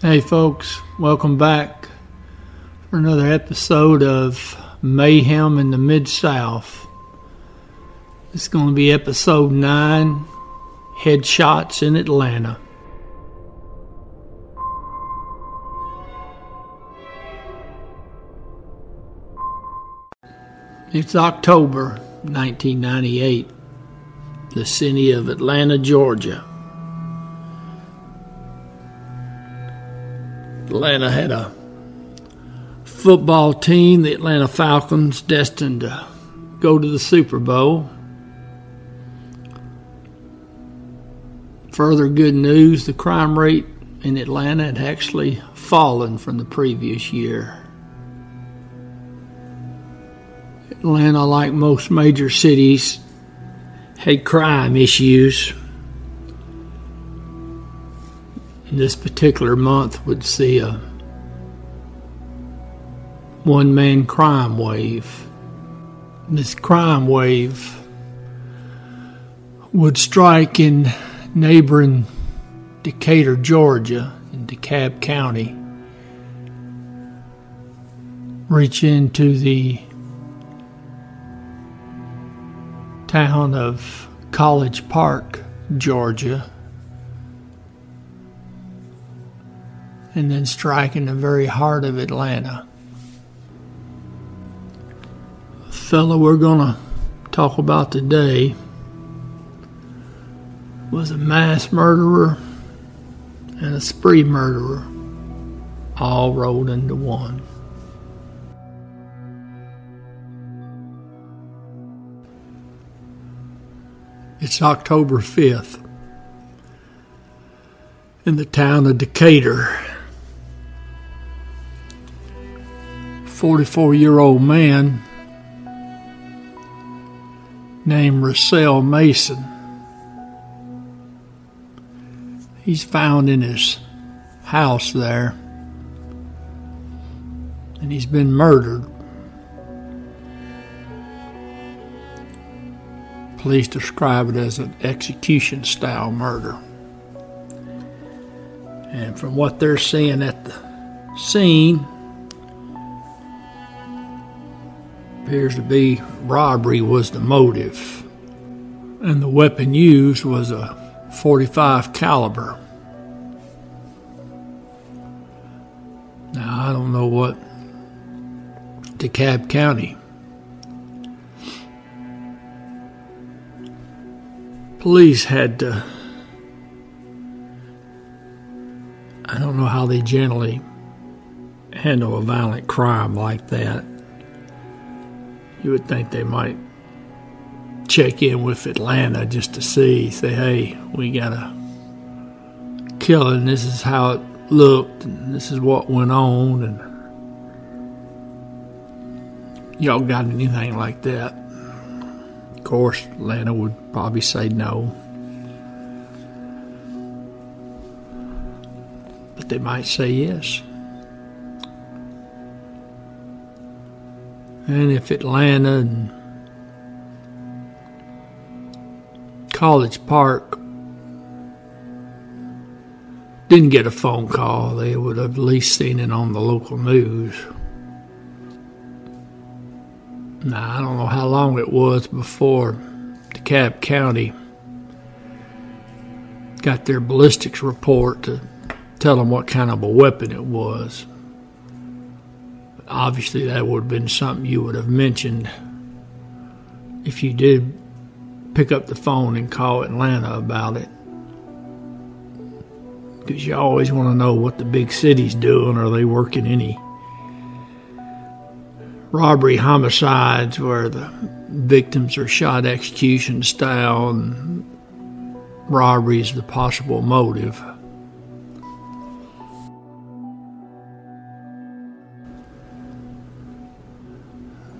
Hey, folks, welcome back for another episode of Mayhem in the Mid South. It's going to be episode 9 Headshots in Atlanta. It's October 1998, the city of Atlanta, Georgia. Atlanta had a football team, the Atlanta Falcons, destined to go to the Super Bowl. Further good news the crime rate in Atlanta had actually fallen from the previous year. Atlanta, like most major cities, had crime issues this particular month would see a one man crime wave. This crime wave would strike in neighboring Decatur, Georgia, in DeKalb County, reach into the town of College Park, Georgia and then strike in the very heart of Atlanta. The fellow we're going to talk about today was a mass murderer and a spree murderer, all rolled into one. It's October 5th in the town of Decatur. 44 year old man named Russell Mason. He's found in his house there and he's been murdered. Police describe it as an execution style murder. And from what they're seeing at the scene, appears to be robbery was the motive. And the weapon used was a. 45 caliber. Now i don't know what DeKalb County police had to I don't know how they generally handle a violent crime like that you would think they might check in with Atlanta just to see, say, hey, we got a killing. This is how it looked, and this is what went on, and y'all got anything like that? Of course, Atlanta would probably say no. But they might say yes. And if Atlanta and College Park didn't get a phone call, they would have at least seen it on the local news. Now, I don't know how long it was before DeKalb County got their ballistics report to tell them what kind of a weapon it was obviously that would have been something you would have mentioned if you did pick up the phone and call Atlanta about it. Because you always want to know what the big city's doing. Are they working any robbery homicides where the victims are shot execution style and robbery is the possible motive?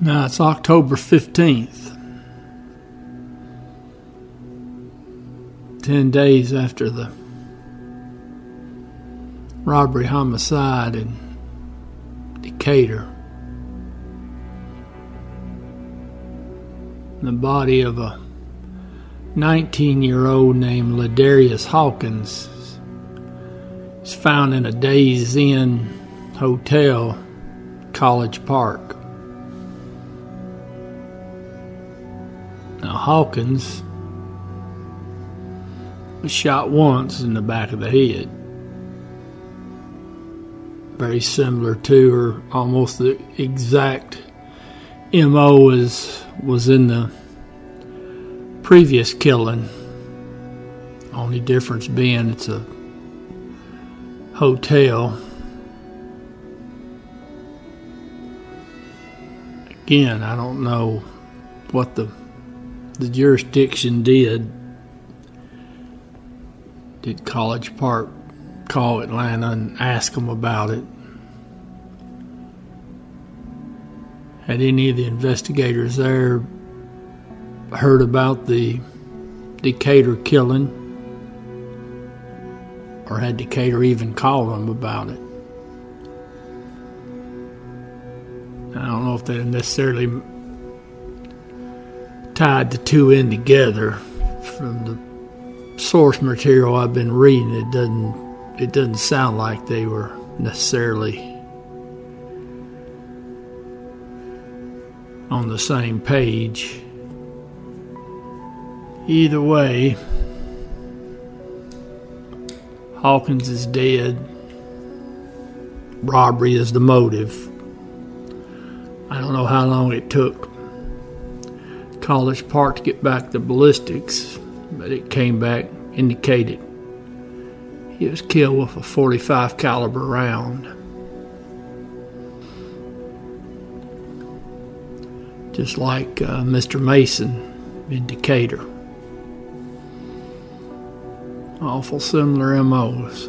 Now it's October 15th. 10 days after the robbery homicide in Decatur. The body of a 19 year old named Ladarius Hawkins was found in a Days Inn hotel, College Park. Now, Hawkins was shot once in the back of the head. Very similar to, or almost the exact MO as was in the previous killing. Only difference being it's a hotel. Again, I don't know what the the jurisdiction did did College Park call Atlanta and ask them about it? Had any of the investigators there heard about the Decatur killing? Or had Decatur even called them about it? I don't know if they necessarily tied the two in together from the source material I've been reading, it doesn't it doesn't sound like they were necessarily on the same page. Either way, Hawkins is dead. Robbery is the motive. I don't know how long it took College Park to get back the ballistics but it came back indicated he was killed with a 45 caliber round. Just like uh, Mr. Mason in Decatur. Awful similar MOs.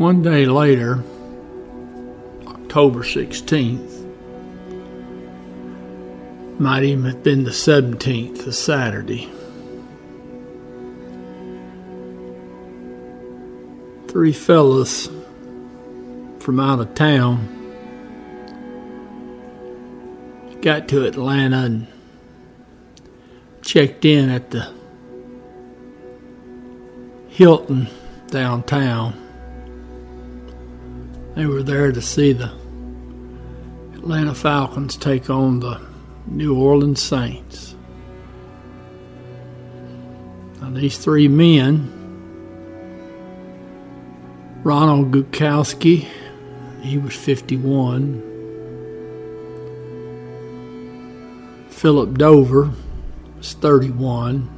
One day later, October 16th. Might even have been the 17th, a Saturday. Three fellas from out of town got to Atlanta and checked in at the Hilton downtown. They were there to see the Atlanta Falcons take on the New Orleans Saints. Now, these three men Ronald Gukowski, he was 51. Philip Dover was 31.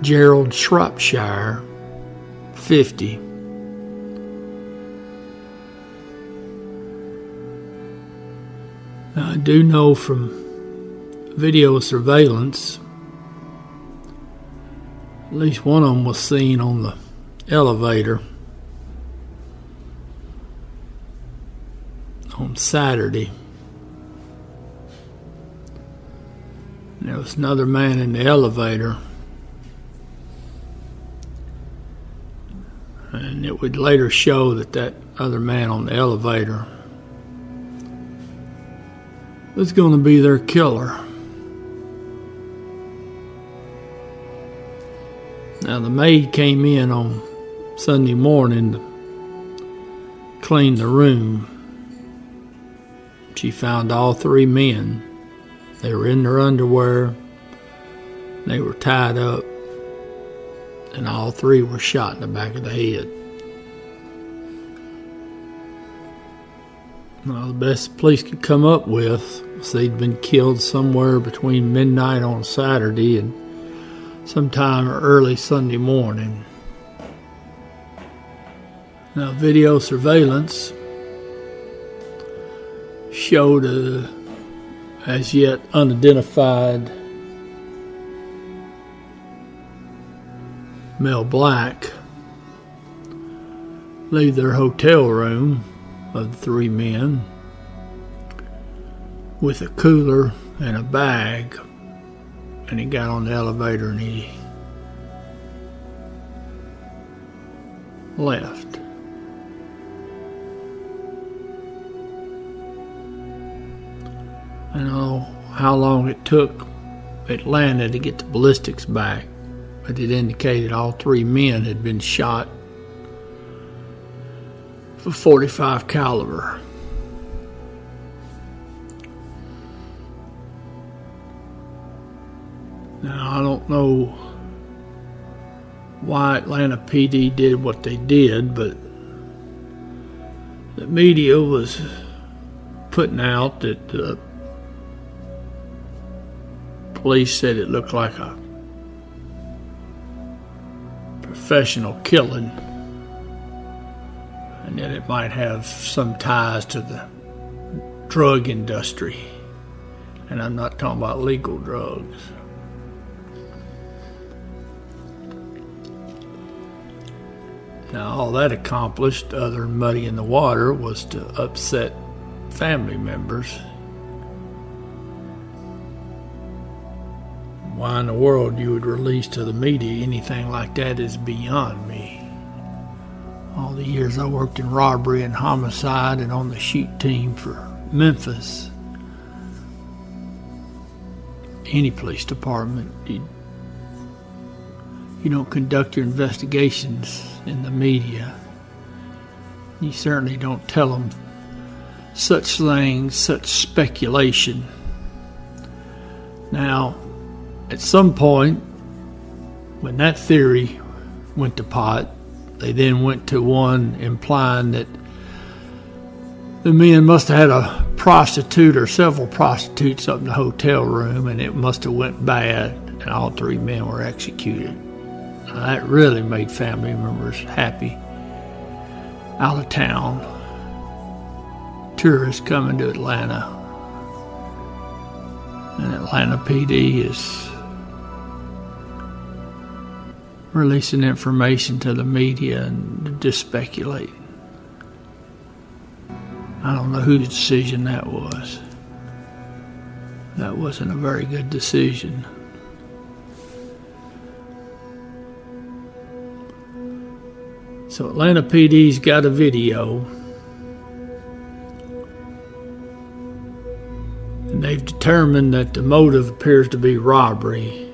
Gerald Shropshire, 50. Now, I do know from video surveillance, at least one of them was seen on the elevator on Saturday. There was another man in the elevator. And it would later show that that other man on the elevator was going to be their killer. Now, the maid came in on Sunday morning to clean the room. She found all three men. They were in their underwear, they were tied up, and all three were shot in the back of the head. Well, the best police could come up with was they'd been killed somewhere between midnight on Saturday and sometime early Sunday morning. Now, video surveillance showed a as yet unidentified male black leave their hotel room of three men with a cooler and a bag. And he got on the elevator and he left. I know how long it took Atlanta to get the ballistics back, but it indicated all three men had been shot for 45 caliber. Now I don't know why Atlanta PD did what they did, but the media was putting out that the police said it looked like a professional killing that it might have some ties to the drug industry. And I'm not talking about legal drugs. Now, all that accomplished, other than muddy in the water, was to upset family members. Why in the world you would release to the media anything like that is beyond the years I worked in robbery and homicide and on the shoot team for Memphis, any police department, you, you don't conduct your investigations in the media. You certainly don't tell them such things, such speculation. Now, at some point, when that theory went to pot, they then went to one implying that the men must have had a prostitute or several prostitutes up in the hotel room and it must have went bad and all three men were executed. Now, that really made family members happy. Out of town, tourists coming to Atlanta. And Atlanta PD is releasing information to the media and just speculating. I don't know whose decision that was. That wasn't a very good decision. So Atlanta PD's got a video. And they've determined that the motive appears to be robbery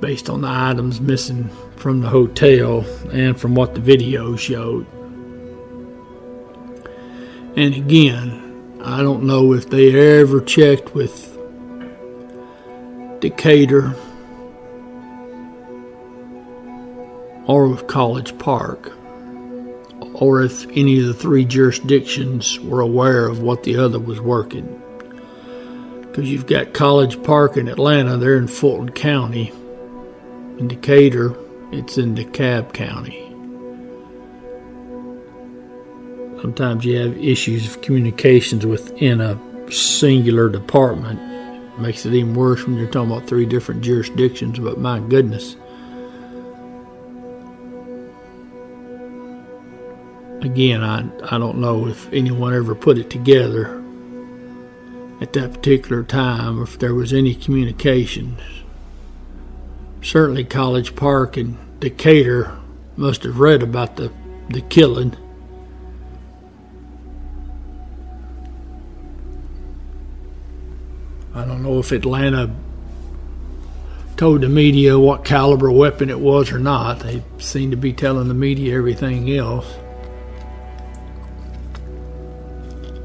based on the items missing from the hotel and from what the video showed. And again, I don't know if they ever checked with Decatur or with College Park, or if any of the three jurisdictions were aware of what the other was working. Because you've got College Park in Atlanta, they're in Fulton County in Decatur, it's in DeKalb County. Sometimes you have issues of communications within a singular department. It makes it even worse when you're talking about three different jurisdictions, but my goodness. Again, I, I don't know if anyone ever put it together at that particular time, if there was any communications certainly College Park and Decatur must have read about the, the killing. I don't know if Atlanta told the media what caliber weapon it was or not. They seem to be telling the media everything else.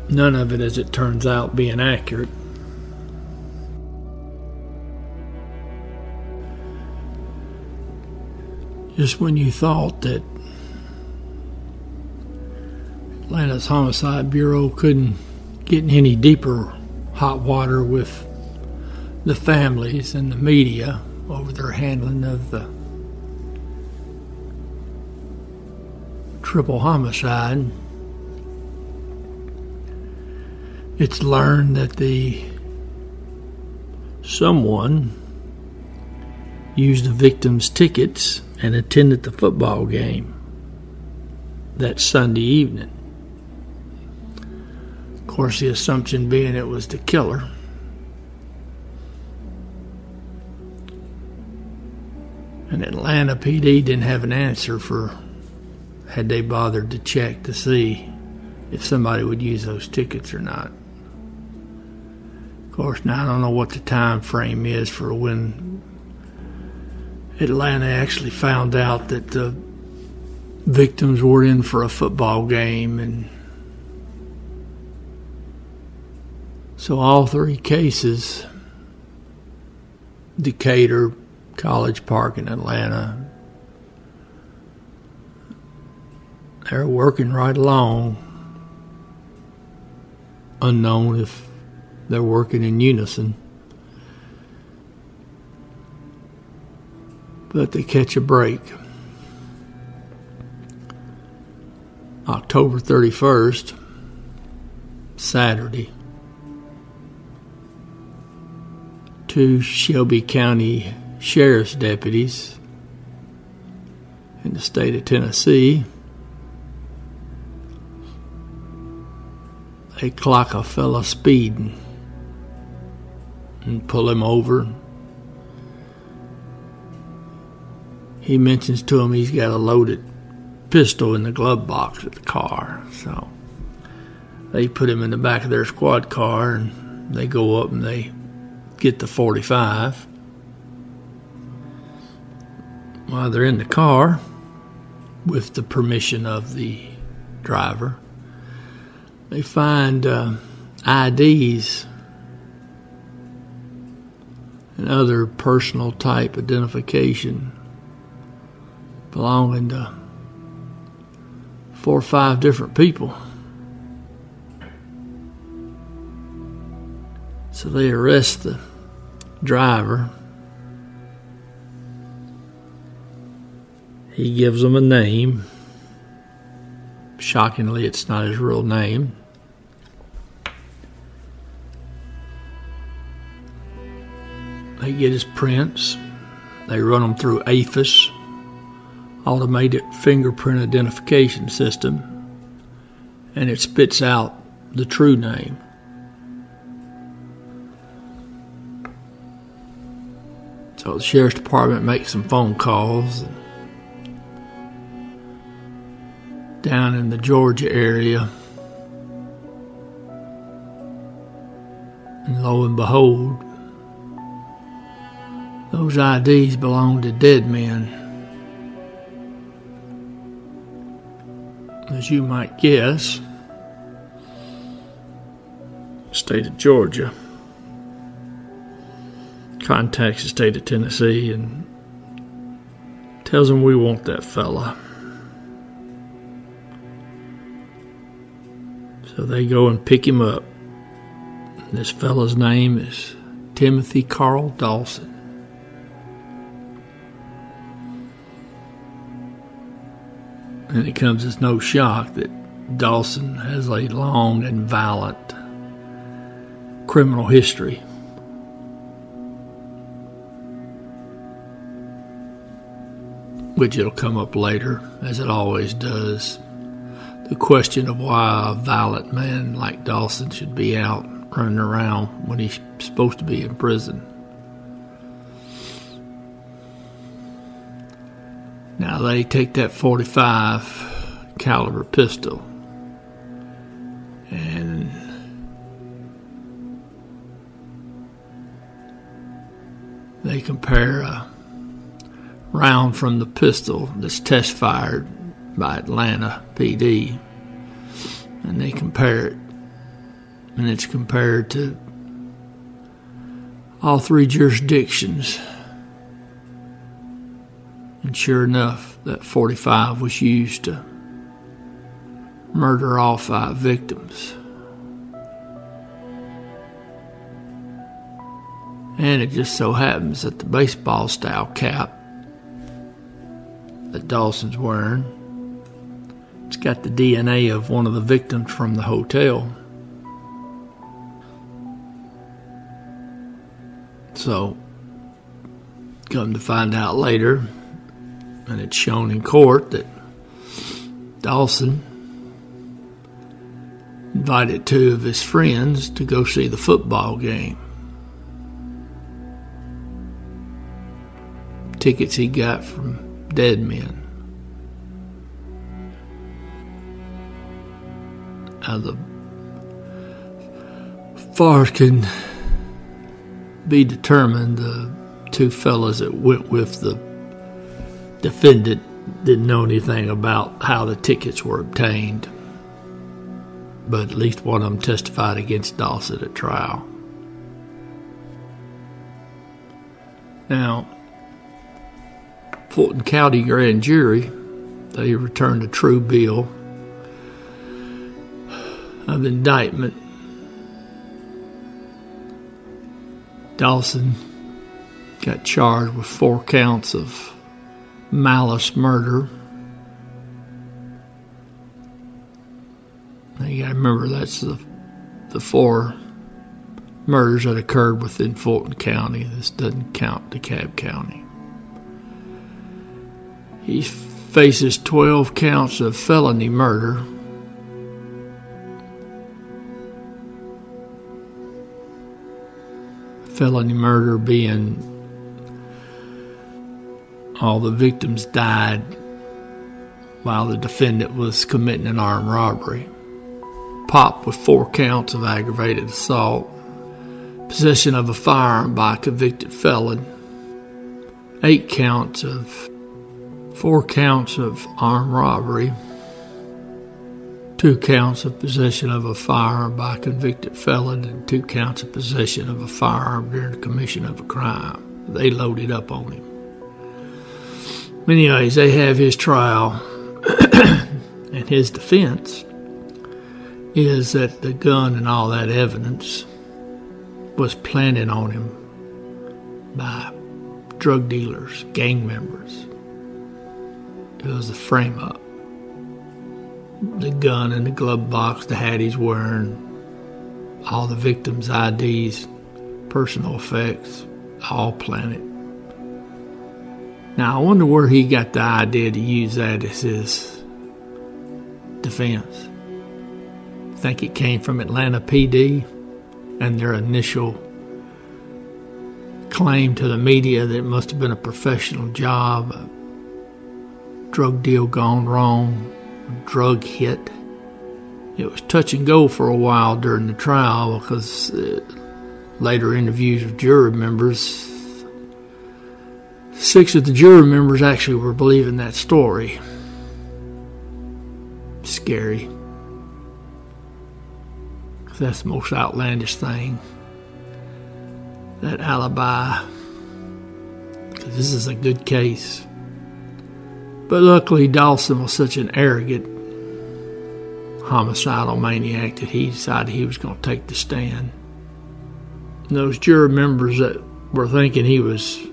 None of it, as it turns out, being accurate. Just when you thought that Atlanta's Homicide Bureau couldn't get any deeper hot water with the families and the media over their handling of the triple homicide. It's learned that the someone used the victim's tickets and attended the football game that Sunday evening. Of course, the assumption being it was the killer. And Atlanta PD didn't have an answer for had they bothered to check to see if somebody would use those tickets or not. Of course, now I don't know what the time frame is for when Atlanta actually found out that the victims were in for a football game and so all three cases Decatur, College Park in Atlanta they're working right along unknown if they're working in unison but they catch a break October 31st, Saturday, two Shelby County Sheriff's deputies in the state of Tennessee. They clock a fella speeding and pull him over. He mentions to him he's got a loaded pistol in the glove box of the car. So they put him in the back of their squad car and they go up and they get the 45. While they're in the car, with the permission of the driver, they find uh, IDs and other personal type identification belonging to four or five different people. So they arrest the driver. He gives them a name. Shockingly, it's not his real name. They get his prints. They run them through AFIS, automated fingerprint identification system and it spits out the true name. So the sheriff's department makes some phone calls down in the Georgia area. And lo and behold, those IDs belong to dead men. As you might guess, state of Georgia contacts the state of Tennessee and tells them we want that fella. So they go and pick him up. This fella's name is Timothy Carl Dawson. And it comes as no shock that Dawson has a long and violent criminal history. Which it'll come up later, as it always does. The question of why a violent man like Dawson should be out running around when he's supposed to be in prison. Now they take that 45 caliber pistol and they compare a round from the pistol that's test fired by Atlanta PD and they compare it and it's compared to all three jurisdictions and sure enough, that 45 was used to murder all five victims. And it just so happens that the baseball style cap that Dawson's wearing, it's got the DNA of one of the victims from the hotel. So, come to find out later, and it's shown in court that Dawson invited two of his friends to go see the football game. Tickets he got from dead men. Now, the far can be determined. The two fellows that went with the defendant didn't know anything about how the tickets were obtained, but at least one of them testified against Dawson at trial. Now, Fulton County grand jury, they returned a true bill of indictment. Dawson got charged with four counts of malice murder. Now you gotta remember that's the the four murders that occurred within Fulton County. This doesn't count DeKalb County. He faces 12 counts of felony murder. Felony murder being all the victims died while the defendant was committing an armed robbery. Pop with four counts of aggravated assault, possession of a firearm by a convicted felon, eight counts of four counts of armed robbery, two counts of possession of a firearm by a convicted felon, and two counts of possession of a firearm during the commission of a crime. They loaded up on him. Anyways, they have his trial, and his defense is that the gun and all that evidence was planted on him by drug dealers, gang members. It was a frame up. The gun in the glove box, the hat he's wearing, all the victims' IDs, personal effects, all planted. Now, I wonder where he got the idea to use that as his defense. I think it came from Atlanta PD and their initial claim to the media that it must have been a professional job, a drug deal gone wrong, a drug hit. It was touch and go for a while during the trial because uh, later interviews with jury members Six of the jury members actually were believing that story. Scary. That's the most outlandish thing. That alibi. This is a good case. But luckily, Dawson was such an arrogant, homicidal maniac that he decided he was going to take the stand. And those jury members that were thinking he was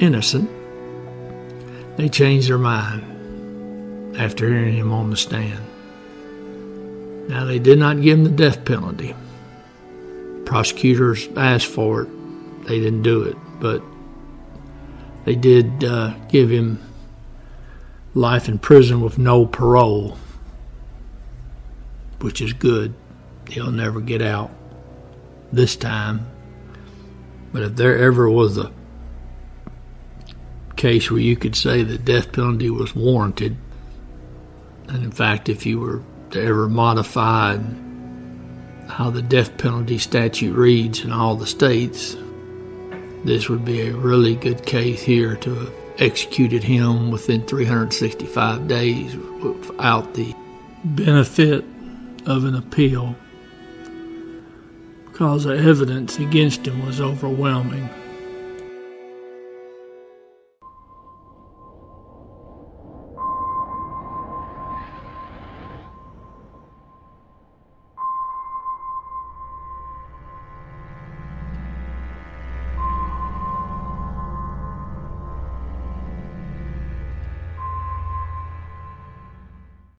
innocent, they changed their mind after hearing him on the stand. Now, they did not give him the death penalty. Prosecutors asked for it, they didn't do it, but they did uh, give him life in prison with no parole, which is good. He'll never get out this time. But if there ever was a case where you could say the death penalty was warranted. And in fact, if you were to ever modify how the death penalty statute reads in all the states, this would be a really good case here to have executed him within 365 days without the benefit of an appeal because the evidence against him was overwhelming.